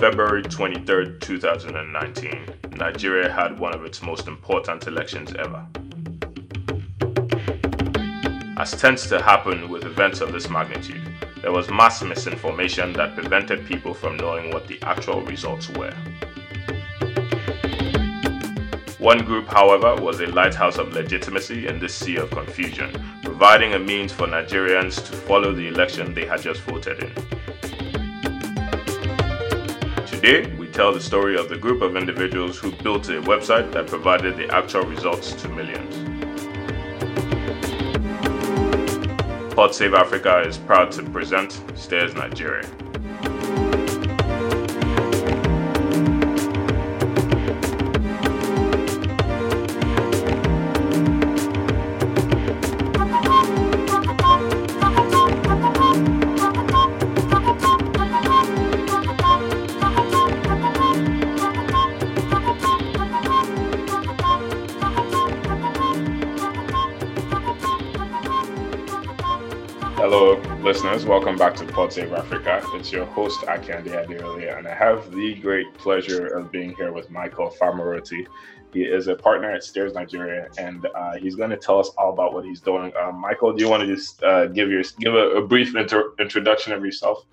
February 23, 2019, Nigeria had one of its most important elections ever. As tends to happen with events of this magnitude, there was mass misinformation that prevented people from knowing what the actual results were. One group, however, was a lighthouse of legitimacy in this sea of confusion, providing a means for Nigerians to follow the election they had just voted in. Today, we tell the story of the group of individuals who built a website that provided the actual results to millions. Pod Save Africa is proud to present Stears Nigeria. Listeners, welcome back to Pod Save Africa. It's your host, Akande Adeolia, and I have the great pleasure of being here with Michael Famoroti. He is a partner at Stears Nigeria, and uh, he's going to tell us all about what he's doing. Um, Michael, do you want to just uh, give your give a, a brief inter- introduction of yourself?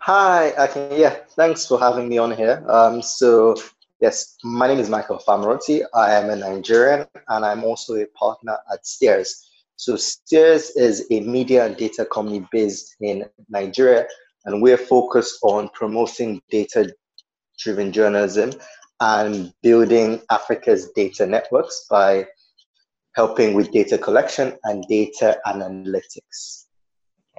Hi, Akande. Yeah, thanks for having me on here. Um, so, yes, my name is Michael Famoroti. I am a Nigerian, and I'm also a partner at Stears. So Stears is a media and data company based in Nigeria, and we're focused on promoting data-driven journalism and building Africa's data networks by helping with data collection and data analytics.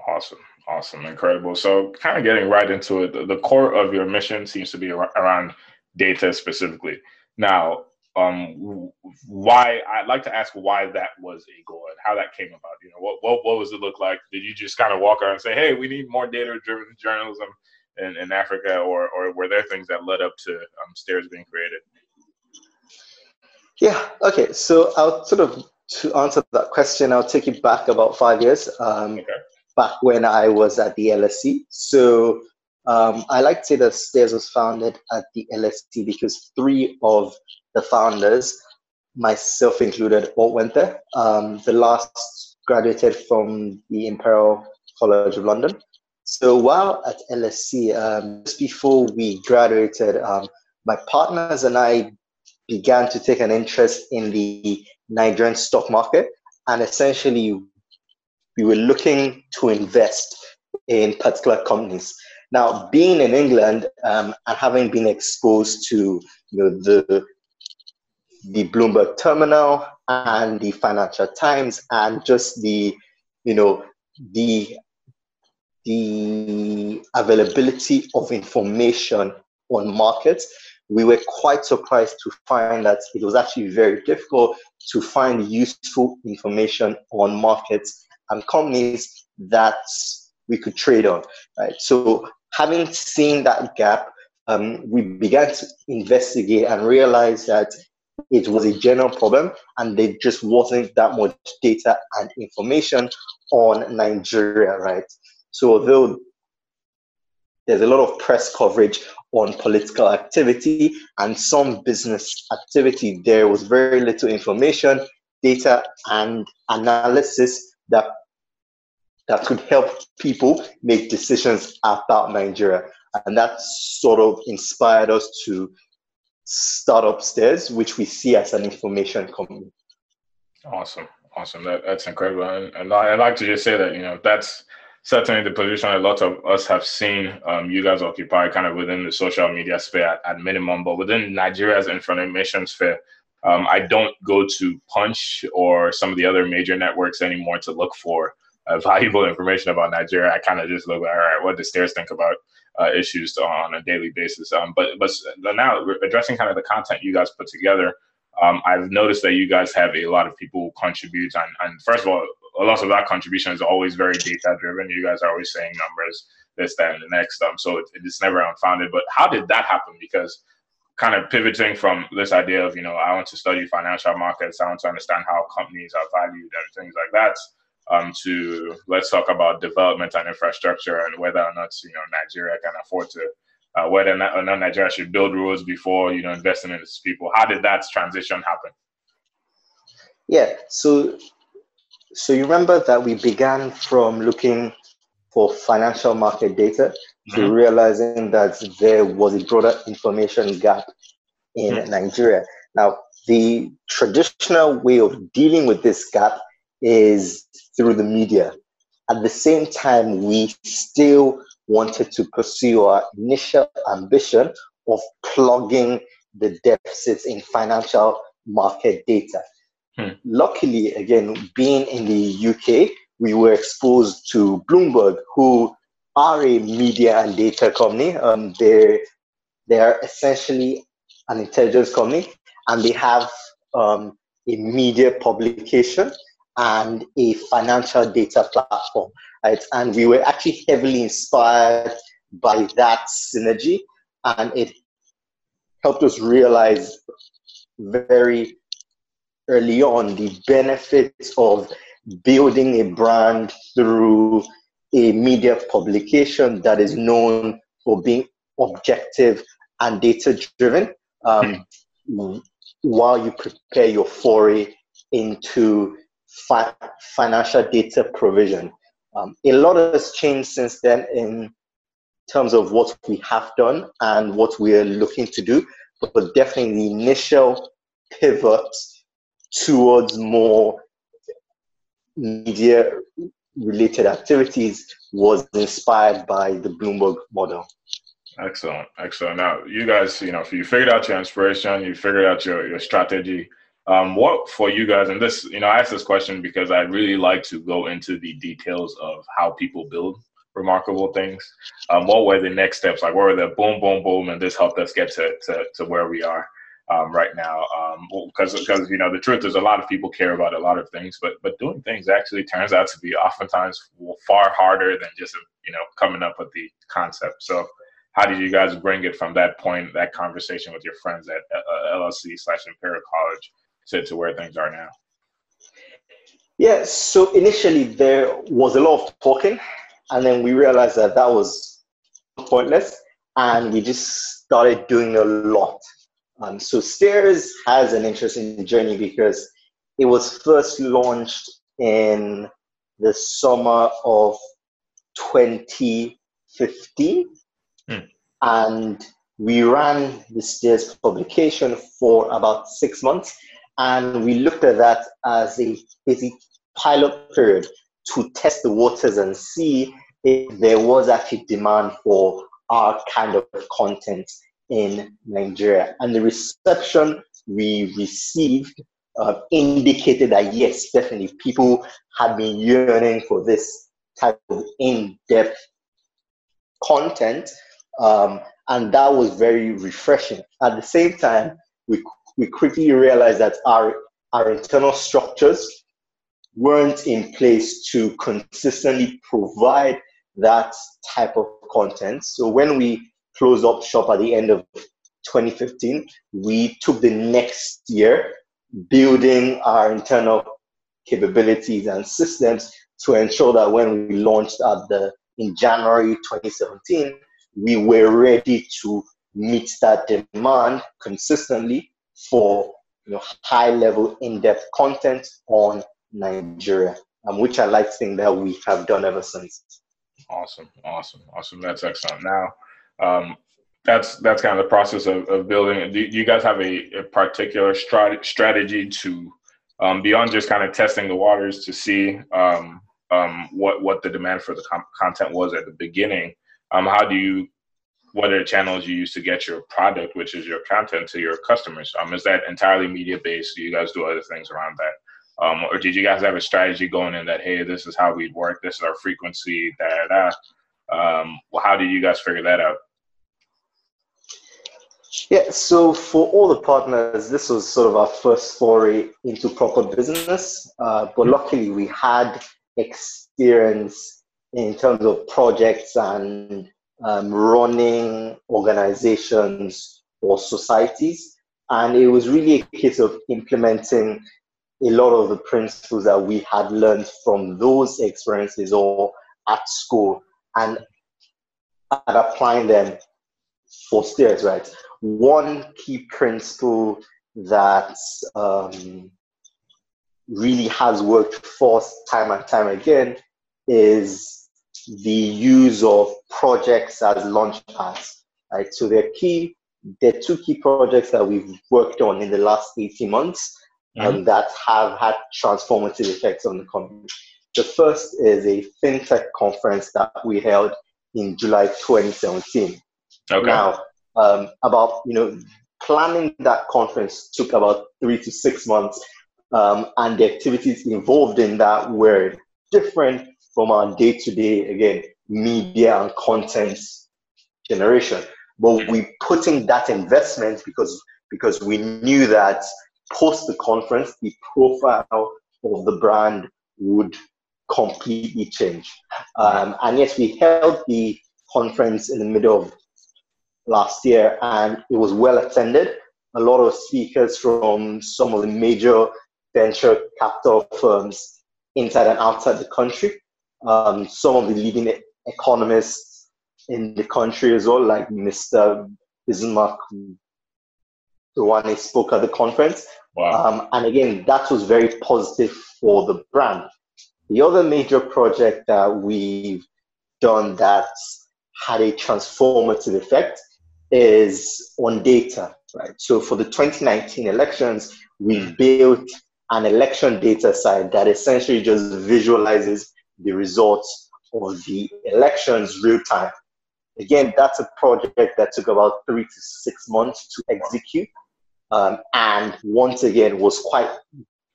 Awesome. Awesome. Incredible. So, kind of getting right into it, the core of your mission seems to be around data specifically. Now, um, why I'd like to ask why that was a goal and how that came about. You know, what what what was it look like? Did you just kind of walk around and say, "Hey, we need more data-driven journalism in, in Africa," or or were there things that led up to um, Stears being created? Yeah. Okay. So I'll sort of to answer that question, I'll take you back about five years. Um, okay. Back when I was at the LSE. So um, I like to say that Stears was founded at the LSE because three of the founders, myself included, all went there. Um, the last graduated from the Imperial College of London. So while at LSE, um, just before we graduated, um, my partners and I began to take an interest in the Nigerian stock market. And essentially, we were looking to invest in particular companies. Now, being in England um, and having been exposed to you know, the the Bloomberg terminal and the Financial Times and just the, you know, the the availability of information on markets, we were quite surprised to find that it was actually very difficult to find useful information on markets and companies that we could trade on. Right. So having seen that gap, um, we began to investigate and realize that it was a general problem and there just wasn't that much data and information on Nigeria, right? So although there's a lot of press coverage on political activity and some business activity, there was very little information, data, and analysis that that could help people make decisions about Nigeria. And that sort of inspired us to start upstairs, which we see as an information company. Awesome, awesome. That, that's incredible. And, and I, would like to just say that you know that's certainly the position a lot of us have seen um, you guys occupy, kind of within the social media sphere at, at minimum, but within Nigeria's information sphere. Um, I don't go to Punch or some of the other major networks anymore to look for uh, valuable information about Nigeria. I kind of just look, all right, what does Stears think about uh, issues on a daily basis. Um, but but now addressing kind of the content you guys put together, um, I've noticed that you guys have a lot of people contribute, and, and first of all, a lot of that contribution is always very data driven. You guys are always saying numbers, this, that, and the next. Um, so it, it's never unfounded. But how did that happen? Because kind of pivoting from this idea of you know I want to study financial markets, I want to understand how companies are valued and things like that um, to let's talk about development and infrastructure and whether or not you know Nigeria can afford to uh, whether or not, or not Nigeria should build roads before you know investing in its people. How did that transition happen? Yeah, so so you remember that we began from looking for financial market data mm-hmm. to realizing that there was a broader information gap in mm-hmm. Nigeria. Now, the traditional way of dealing with this gap is through the media. At the same time, we still wanted to pursue our initial ambition of plugging the deficits in financial market data. Hmm. Luckily, again, being in the UK, we were exposed to Bloomberg, who are a media and data company. Um, they're, they're essentially an intelligence company, and they have um, a media publication and a financial data platform. Right? And we were actually heavily inspired by that synergy, and it helped us realize very early on the benefits of building a brand through a media publication that is known for being objective and data driven um, while you prepare your foray into fi- financial data provision. Um, a lot has changed since then in terms of what we have done and what we are looking to do, but definitely the initial pivot towards more media related activities was inspired by the Bloomberg model. Excellent, excellent. Now, you guys, you know, if you figured out your inspiration, you figured out your, your strategy. Um, what for you guys, and this, you know, I asked this question because I really like to go into the details of how people build remarkable things. Um, what were the next steps? Like, what were the boom, boom, boom, and this helped us get to, to, to where we are? um, right now because um, because you know the truth is a lot of people care about a lot of things but but doing things actually turns out to be oftentimes far harder than just you know coming up with the concept so how did you guys bring it from that point that conversation with your friends at uh, llc slash imperial college to, to where things are now yeah so initially there was a lot of talking and then we realized that that was pointless and we just started doing a lot um, so Stears has an interesting journey because it was first launched in the summer of 2015. Hmm. And we ran the Stears publication for about six months. And we looked at that as a basic pilot period to test the waters and see if there was actually demand for our kind of content in Nigeria. And the reception we received uh, indicated that yes, definitely people had been yearning for this type of in depth content. Um, and that was very refreshing. At the same time, we, we quickly realized that our, our internal structures weren't in place to consistently provide that type of content. So when we closed up shop at the end of 2015. We took the next year building our internal capabilities and systems to ensure that when we launched at the in January 2017, we were ready to meet that demand consistently for you know, high level in-depth content on Nigeria, um, which I like seeing that we have done ever since. Awesome, awesome, awesome. That's excellent. Now, um, that's that's kind of the process of, of building. Do you guys have a, a particular strat- strategy to um, beyond just kind of testing the waters to see um, um, what what the demand for the com- content was at the beginning? Um, how do you what are the channels you use to get your product, which is your content, to your customers? Um, is that entirely media based? Do you guys do other things around that? Um, or did you guys have a strategy going in that hey, this is how we'd work, this is our frequency, da da? da? Um, well, how did you guys figure that out? Yeah, so for all the partners, this was sort of our first foray into proper business. Uh, but luckily, we had experience in terms of projects and um, running organizations or societies. And it was really a case of implementing a lot of the principles that we had learned from those experiences or at school and, and applying them for Stears, right? One key principle that um, really has worked for us time and time again is the use of projects as launch pads. Right? So they're key. they're two key projects that we've worked on in the last 18 months mm-hmm. um, that have had transformative effects on the company. The first is a fintech conference that we held in July 2017. Okay. Now, um, about you know, planning that conference took about three to six months, um, and the activities involved in that were different from our day-to-day again media and content generation. But we put in that investment because because we knew that post the conference, the profile of the brand would completely change. Um, and yes, we held the conference in the middle of last year and it was well attended. A lot of speakers from some of the major venture capital firms inside and outside the country. Um, some of the leading economists in the country as well, like Mr. Bismarck, Rewane who spoke at the conference. Wow. Um, and again, that was very positive for the brand. The other major project that we've done that had a transformative effect is on data, right? So for the 2019 elections, we built an election data site that essentially just visualizes the results of the elections real time. Again, that's a project that took about three to six months to execute. Um, and once again was quite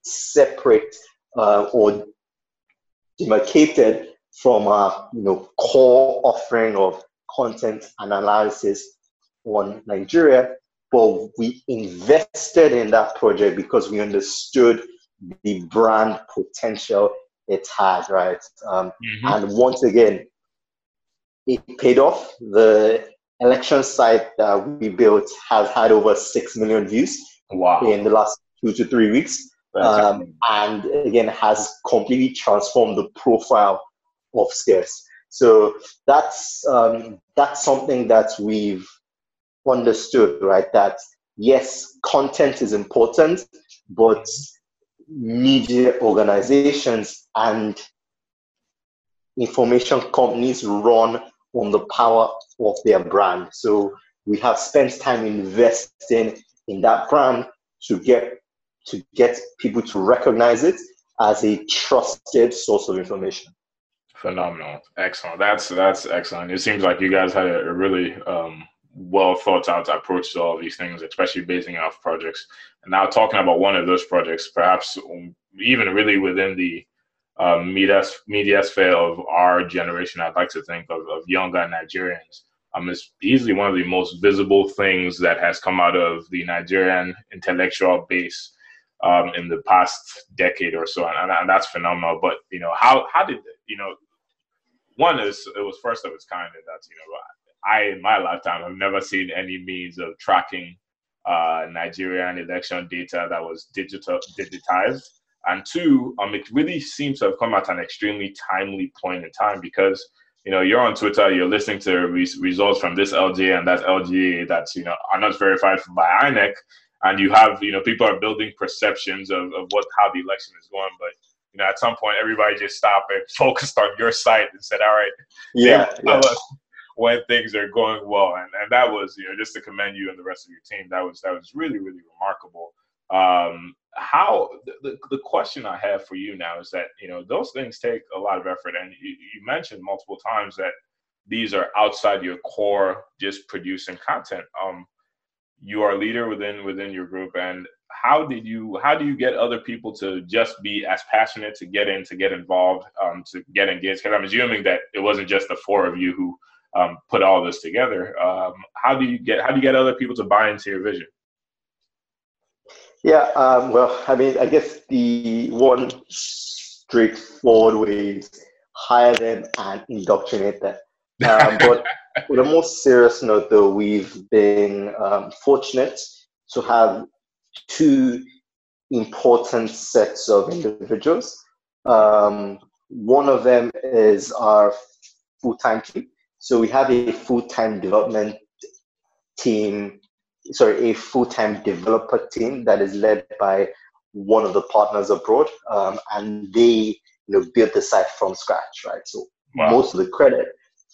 separate uh, or demarcated from our you know core offering of content and analysis on Nigeria, but we invested in that project because we understood the brand potential it had, right? Um, mm-hmm. And once again, it paid off. The election site that we built has had over 6 million views wow. in the last two to three weeks. Um, and again, has completely transformed the profile of Stears. So that's um, that's something that we've understood, right? That yes, content is important, but media organizations and information companies run on the power of their brand. So we have spent time investing in that brand to get to get people to recognize it as a trusted source of information. Phenomenal, excellent. That's that's excellent. It seems like you guys had a, really um, well thought out approach to all these things, especially basing off projects. And now talking about one of those projects, perhaps even really within the um, media sphere of our generation, I'd like to think of, of younger Nigerians. Um, it's easily one of the most visible things that has come out of the Nigerian intellectual base um, in the past decade or so, and, and, that's phenomenal. But you know, how how did you know? One is it was first of its kind in that's you know I in my lifetime have never seen any means of tracking uh, Nigerian election data that was digital digitized. And two, um, it really seems to have come at an extremely timely point in time because you know you're on Twitter, you're listening to re- results from this LGA and that LGA that's you know are not verified by INEC, and you have you know people are building perceptions of, of what how the election is going but you know at some point everybody just stopped and focused on your site and said all right yeah, yeah. When things are going well. And, and that was you know just to commend you and the rest of your team that was that was really really remarkable. Um, how the, the question i have for you now is that you know those things take a lot of effort. And you, you mentioned multiple times that these are outside your core just producing content. Um, you are a leader within within your group. And how did you how do you get other people to just be as passionate to get in to get involved um, to get engaged? Because i'm assuming that it wasn't just the four of you who um, put all this together um, how do you get how do you get other people to buy into your vision yeah um, well i mean i guess the one straightforward way is hire them and indoctrinate them um, but on a more serious note, though, we've been um, fortunate to have two important sets of individuals. Um, one of them is our full-time team. So we have a full-time development team, sorry, a full-time developer team that is led by one of the partners abroad, um, and they you know built the site from scratch, right? So wow. most of the credit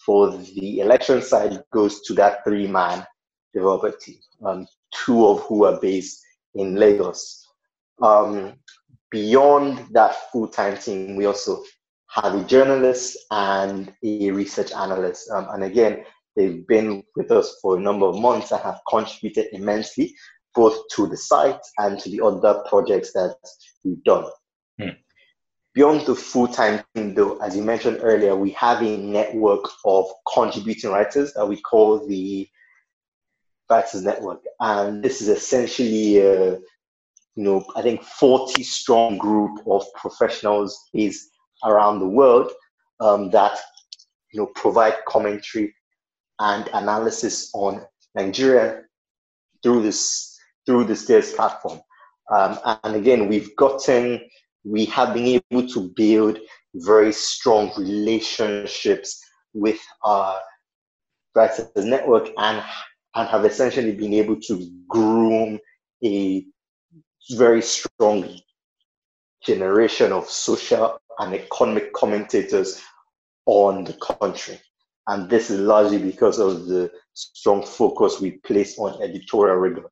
for the election side goes to that three-man developer team, um, two of who are based in Lagos. Um, beyond that full-time team, we also have a journalist and a research analyst. Um, and again, they've been with us for a number of months and have contributed immensely both to the site and to the other projects that we've done. Hmm. Beyond the full-time team, though, as you mentioned earlier, we have a network of contributing writers that we call the Writers Network, and this is essentially, a, you know, I think 40 strong group of professionals based around the world um, that, you know, provide commentary and analysis on Nigeria through this through the Stears platform. Um, and again, we've gotten, we have been able to build very strong relationships with our writers network and, and have essentially been able to groom a very strong generation of social and economic commentators on the country. And this is largely because of the strong focus we place on editorial rigor.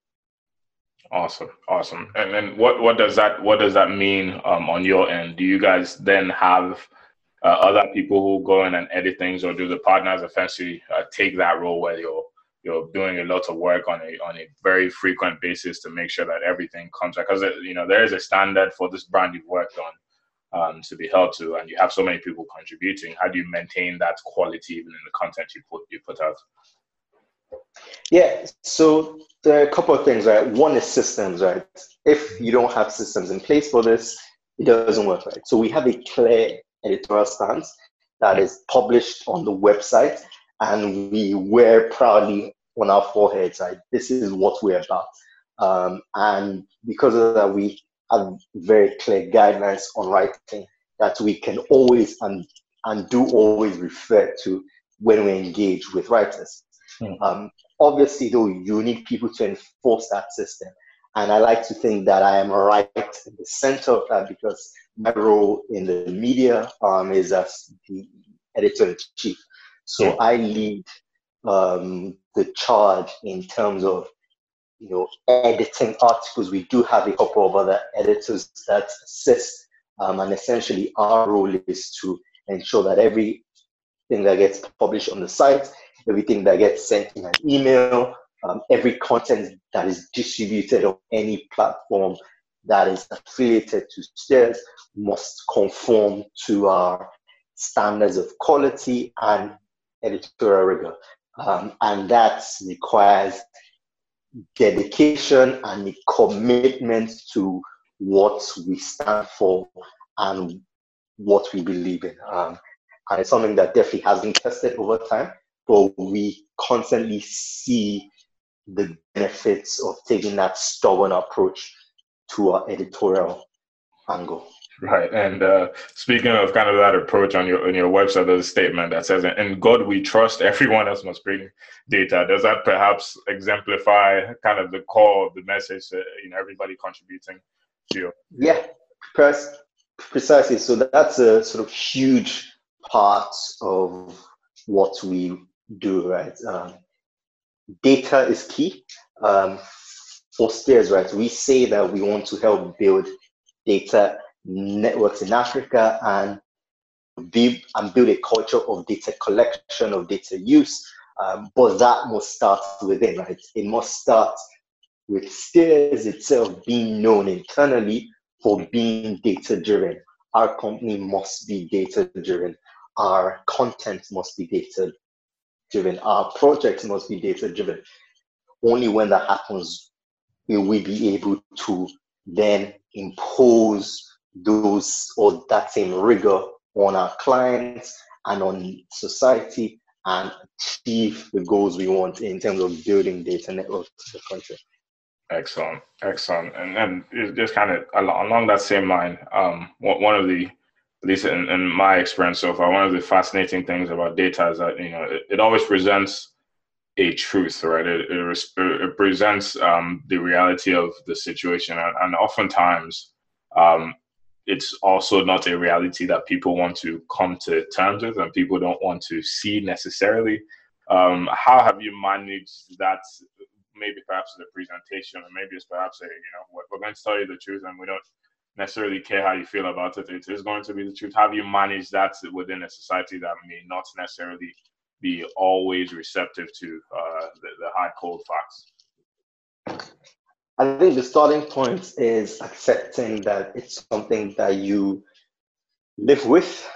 Awesome, awesome. And then what what does that what does that mean um, on your end? Do you guys then have uh, other people who go in and edit things, or do the partners essentially uh, take that role where you're you're doing a lot of work on a on a very frequent basis to make sure that everything comes out because you know there is a standard for this brand you've worked on um, to be held to, and you have so many people contributing. How do you maintain that quality even in the content you put you put out? Yeah, so there are a couple of things, right? One is systems, right? If you don't have systems in place for this, it doesn't work, right? So we have a clear editorial stance that is published on the website, and we wear proudly on our foreheads, right? This is what we're about. Um, and because of that, we have very clear guidelines on writing that we can always and, and do always refer to when we engage with writers. Mm. Um, obviously, though, you need people to enforce that system. And I like to think that I am right in the center of that because my role in the media um, is as the editor in chief. So mm. I lead um, the charge in terms of you know editing articles. We do have a couple of other editors that assist, um, and essentially our role is to ensure that everything that gets published on the site everything that gets sent in an email, um, every content that is distributed on any platform that is affiliated to Stears must conform to our standards of quality and editorial rigor. Um, and that requires dedication and a commitment to what we stand for and what we believe in. Um, and it's something that definitely has been tested over time but we constantly see the benefits of taking that stubborn approach to our editorial angle. Right, and uh, speaking of kind of that approach on your on your website, there's a statement that says, "In God we trust. Everyone else must bring data." Does that perhaps exemplify kind of the core of the message? Uh, you know, everybody contributing to you. Yeah, precisely. So that's a sort of huge part of what we do, right? Um, data is key. Um, for Stears, right, we say that we want to help build data networks in Africa and build and build a culture of data collection, of data use. Um, but that must start within, right? It must start with Stears itself being known internally for being data driven. Our company must be data driven. Our content must be data driven. Our projects must be data driven. Only when that happens will we be able to then impose those or that same rigor on our clients and on society and achieve the goals we want in terms of building data networks in the country. Excellent, excellent, and and just kind of along that same line, um, one of the at least in, in, my experience so far, one of the fascinating things about data is that you know it, it always presents a truth, right? It, it, it presents um, the reality of the situation, and, and oftentimes um, it's also not a reality that people want to come to terms with, and people don't want to see necessarily. Um, how have you managed that? Maybe perhaps the presentation, or maybe it's perhaps a you know we're, going to tell you the truth, and we don't necessarily care how you feel about it. It is going to be the truth. How have you managed that within a society that may not necessarily be always receptive to uh, the, the hard cold facts? I think the starting point is accepting that it's something that you live with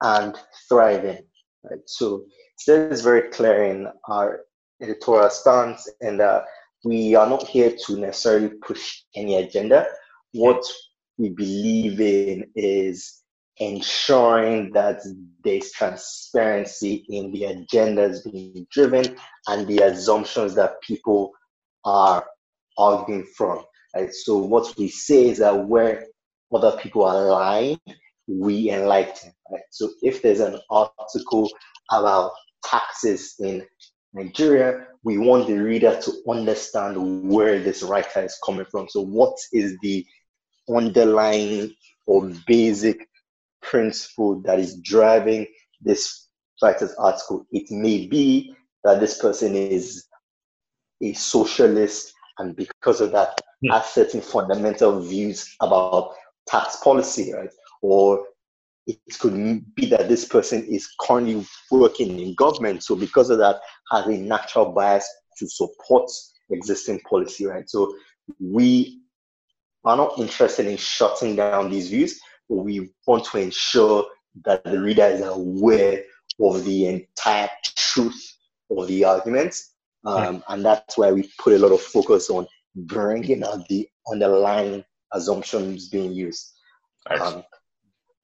and thrive in. Right? So this is very clear in our editorial stance, and that we are not here to necessarily push any agenda. What we believe in is ensuring that there's transparency in the agendas being driven and the assumptions that people are arguing from. Right? So what we say is that where other people are lying, we enlighten. Right? So if there's an article about taxes in Nigeria, we want the reader to understand where this writer is coming from. So what is the underlying or basic principle that is driving this writer's article. It may be that this person is a socialist, and because of that, yeah. Hmm. has certain fundamental views about tax policy, right? Or it could be that this person is currently working in government, so because of that, has a natural bias to support existing policy, right? So we are not interested in shutting down these views we want to ensure that the reader is aware of the entire truth of the arguments. Um, and that's why we put a lot of focus on bringing out the underlying assumptions being used. Um,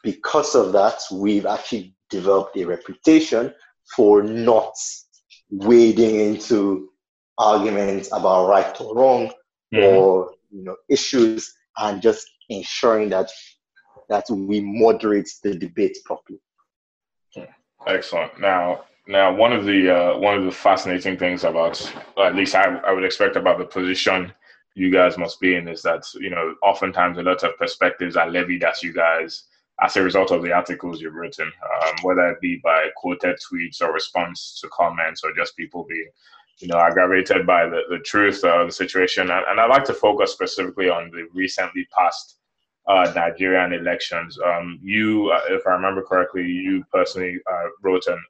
because of that, we've actually developed a reputation for not wading into arguments about right or wrong mm-hmm. or you know issues and just ensuring that that we moderate the debate properly. Excellent. Now, now one of the uh, one of the fascinating things about, at least I, I would expect about the position you guys must be in is that you know oftentimes a lot of perspectives are levied at you guys as a result of the articles you've written, um, whether it be by quoted tweets or response to comments or just people being you know aggravated by the, the truth of the situation. And, and I'd like to focus specifically on the recently passed uh, Nigerian elections. Um, you, uh, if I remember correctly, you personally uh, wrote an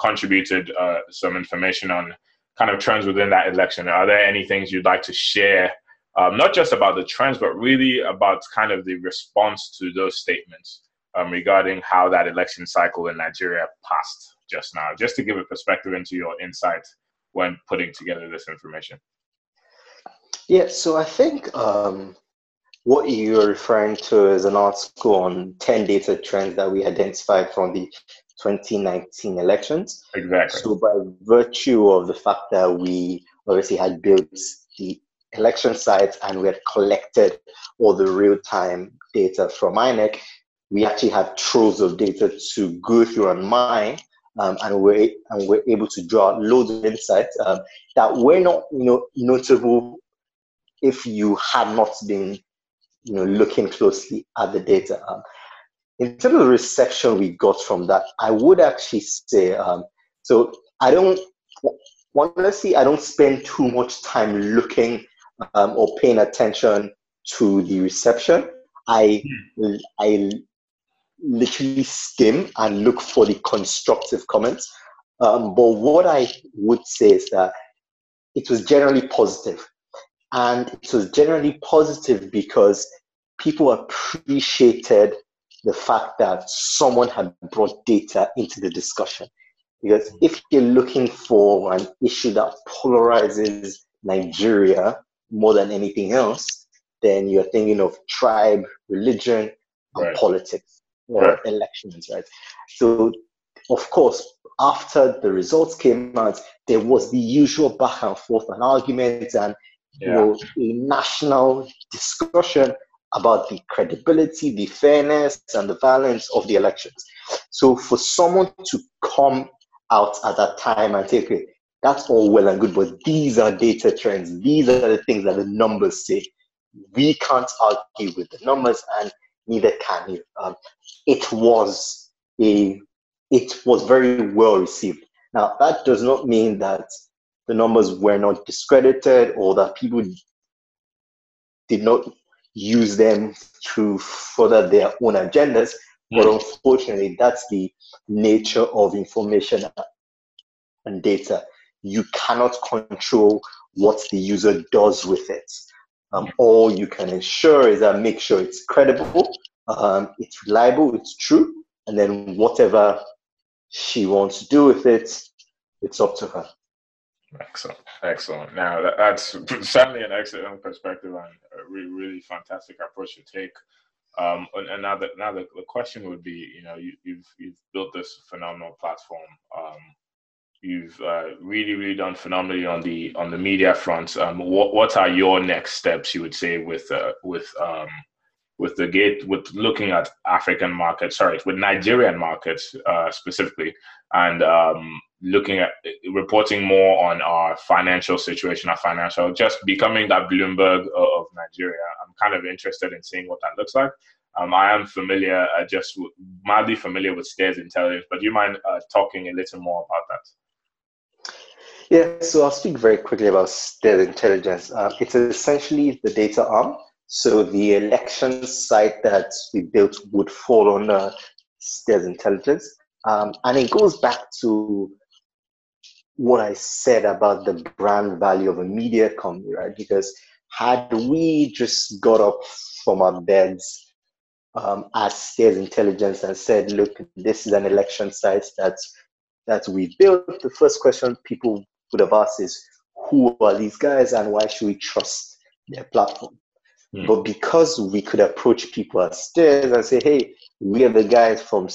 contributed uh, some information on kind of trends within that election. Are there any things you'd like to share, um, not just about the trends, but really about kind of the response to those statements um, regarding how that election cycle in Nigeria passed just now, just to give a perspective into your insight when putting together this information? Yeah, so I think um, what you're referring to is an article on 10 data trends that we identified from the 2019 elections. Exactly. So, by virtue of the fact that we obviously had built the election sites and we had collected all the real time data from INEC, we actually had troves of data to go through and mine. Um, and we're and we're able to draw loads of insights um, that were not you know notable if you had not been you know, looking closely at the data. Um, in terms of the reception we got from that, I would actually say, um, so I don't, honestly, I don't spend too much time looking um, or paying attention to the reception. I, hmm. I literally skim and look for the constructive comments. Um, but what I would say is that it was generally positive. And it was generally positive because people appreciated the fact that someone had brought data into the discussion. Because if you're looking for an issue that polarizes Nigeria more than anything else, then you're thinking of tribe, religion, and right. politics or right. elections, right? So, of course, after the results came out, there was the usual back and forth and arguments and yeah. you know a national discussion about the credibility, the fairness, and the balance of the elections. So for someone to come out at that time and say, okay, that's all well and good, but these are data trends. These are the things that the numbers say. We can't argue with the numbers, and neither can you. Um, it was a, it was very well received. Now that does not mean that the numbers were not discredited or that people did not use them to further their own agendas. But hmm. unfortunately, that's the nature of information and data. You cannot control what the user does with it. Um, all you can ensure is that make sure it's credible, um, it's reliable, it's true, and then whatever she wants to do with it, it's up to her. Excellent, excellent. Now that, that's certainly an excellent perspective and a really, really fantastic approach to take. Um, and now, the, now the, the question would be, you know, you, have you've, you've built this phenomenal platform. Um, you've uh, really, really done phenomenally on the on the media front. Um, what what are your next steps? You would say with uh, with um, with the gate with looking at African markets, sorry, with Nigerian markets uh, specifically, and um, looking at reporting more on our financial situation, our financial, just becoming that Bloomberg of Nigeria. I'm kind of interested in seeing what that looks like. Um, I am familiar, uh, just mildly familiar with Stears Intelligence, but do you mind uh, talking a little more about that? Yeah, so I'll speak very quickly about Stears Intelligence. Uh, it's essentially the data arm so the election site that we built would fall under Stears Intelligence. Um, and it goes back to what I said about the brand value of a media company, right? Because had we just got up from our beds um, as Stears Intelligence and said, look, this is an election site that, that we built, the first question people would have asked is, who are these guys and why should we trust their platform? Mm. But because we could approach people at Stears and say, hey, we are the guys from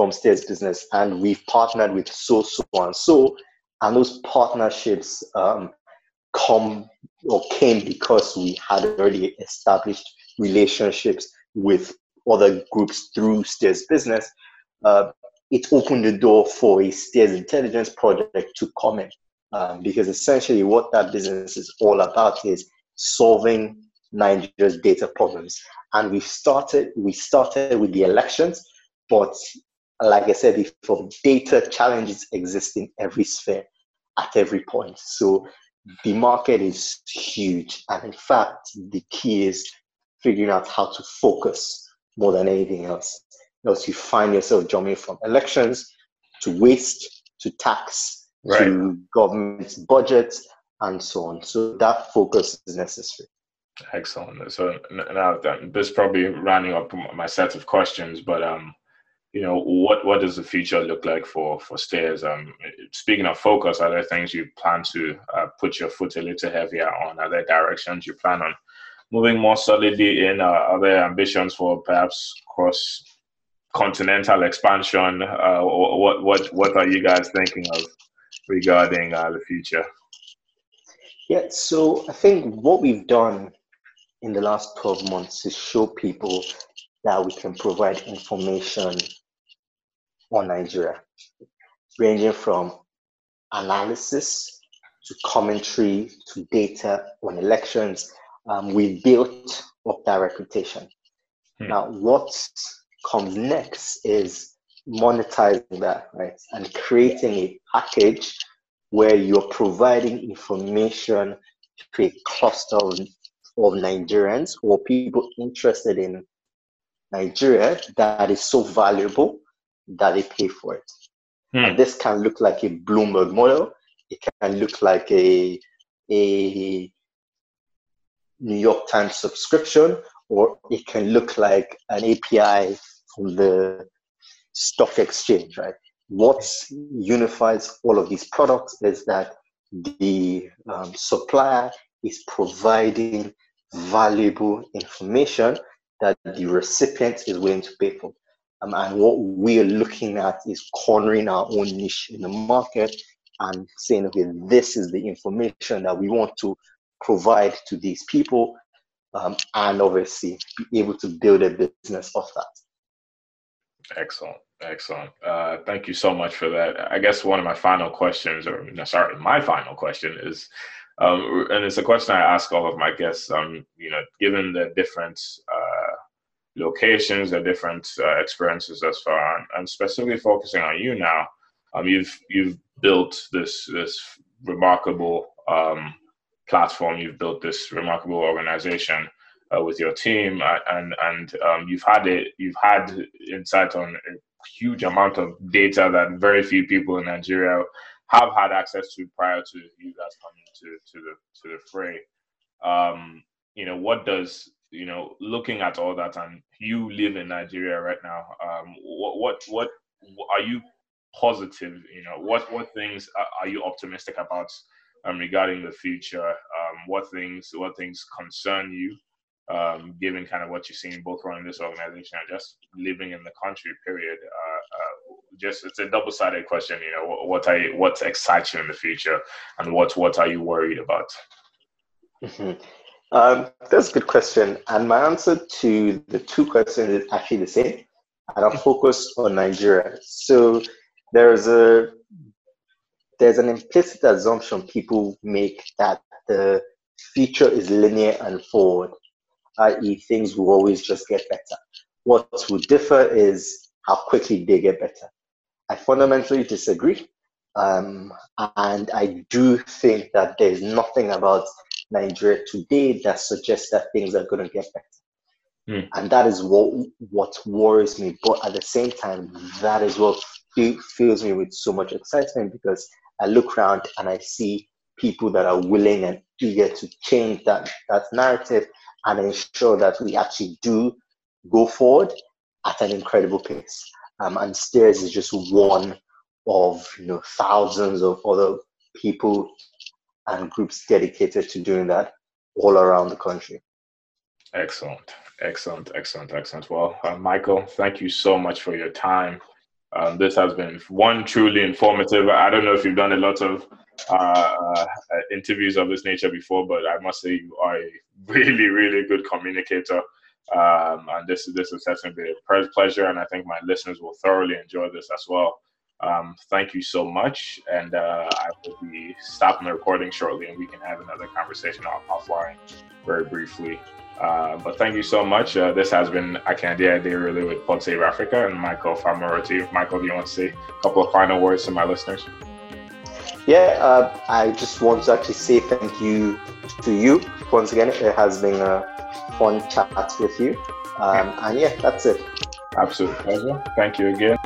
from Stears Business and we've partnered with so, so, and so, and those partnerships um, come or came because we had already established relationships with other groups through Stears Business. Uh, it opened the door for a Stears Intelligence project to come in. Um, because essentially what that business is all about is solving Nigeria's data problems. And we started we started with the elections, but like I said before, data challenges exist in every sphere at every point. So the market is huge. And in fact, the key is figuring out how to focus more than anything else. Else you find yourself jumping from elections to waste to tax right. to government budgets and so on. So that focus is necessary. Excellent. So now this probably rounding up my set of questions, but um, you know, what what does the future look like for for Stears? Um, speaking of focus, are there things you plan to uh, put your foot a little heavier on? Are there directions you plan on moving more solidly in? Uh, are there ambitions for perhaps cross continental expansion? Uh, what what what are you guys thinking of regarding uh, the future? Yeah, so I think what we've done in the last 12 months is show people that we can provide information on Nigeria, ranging from analysis to commentary to data on elections. Um, we built up that reputation. Hmm. Now, what comes next is monetizing that, right? And creating a package where you're providing information to a cluster of, of Nigerians or people interested in Nigeria that is so valuable that they pay for it. Hmm. And this can look like a Bloomberg model. It can look like a, a New York Times subscription, or it can look like an API from the stock exchange, right? what unifies all of these products is that the um, supplier is providing valuable information that the recipient is willing to pay for. Um, and what we are looking at is cornering our own niche in the market and saying, okay, this is the information that we want to provide to these people, um, and obviously be able to build a business off that. Excellent. Excellent. Uh, thank you so much for that. I guess one of my final questions, or no, sorry, my final question is, um, and it's a question I ask all of my guests. Um, you know, given the different uh, locations, the different uh, experiences thus far, and, and, specifically focusing on you now, um, you've you've built this this remarkable um, platform. You've built this remarkable organization uh, with your team, uh, and and um, you've had it. You've had insight on a huge amount of data that very few people in Nigeria have had access to prior to you guys coming to to the to the fray. Um, you know, what does you know, looking at all that, and you live in Nigeria right now. Um, what what what are you positive? You know, what what things are you optimistic about um, regarding the future? Um, what things what things concern you? um, given kind of what you're seeing both running this organization and just living in the country. Period. Uh, uh, just it's a double-sided question. You know, what, what what excites you in the future, and what what are you worried about? Mm-hmm. Um, that's a good question, and my answer to the two questions is actually the same, and I'll focus on Nigeria. So there's a there's an implicit assumption people make that the future is linear and forward i.e., things will always just get better. What will differ is how quickly they get better. I fundamentally disagree. Um, and I do think that there's nothing about Nigeria today that suggests that things are going to get better. Mm. And that is what what worries me. But at the same time, that is what fills me with so much excitement because I look around and I see people that are willing and eager to change that, that narrative and ensure that we actually do go forward at an incredible pace. Um, and Stears is just one of you know thousands of other people and groups dedicated to doing that all around the country. Excellent, excellent, excellent, excellent. Well, uh, Michael, thank you so much for your time. Um, this has been one truly informative. I don't know if you've done a lot of uh, uh, interviews of this nature before, but I must say you are a really, really good communicator. Um, and this this is certainly a pleasure, and I think my listeners will thoroughly enjoy this as well. Um, thank you so much, and uh, I will be stopping the recording shortly, and we can have another conversation off- offline very briefly. Uh, but thank you so much. Uh, this has been Akande Aderele with Pod Save Africa and Michael Famoroti. Michael, do you want to say a couple of final words to my listeners? Yeah, uh, I just want to actually say thank you to you once again. It has been a fun chat with you. Um, and yeah, that's it. Absolute pleasure. Thank you again.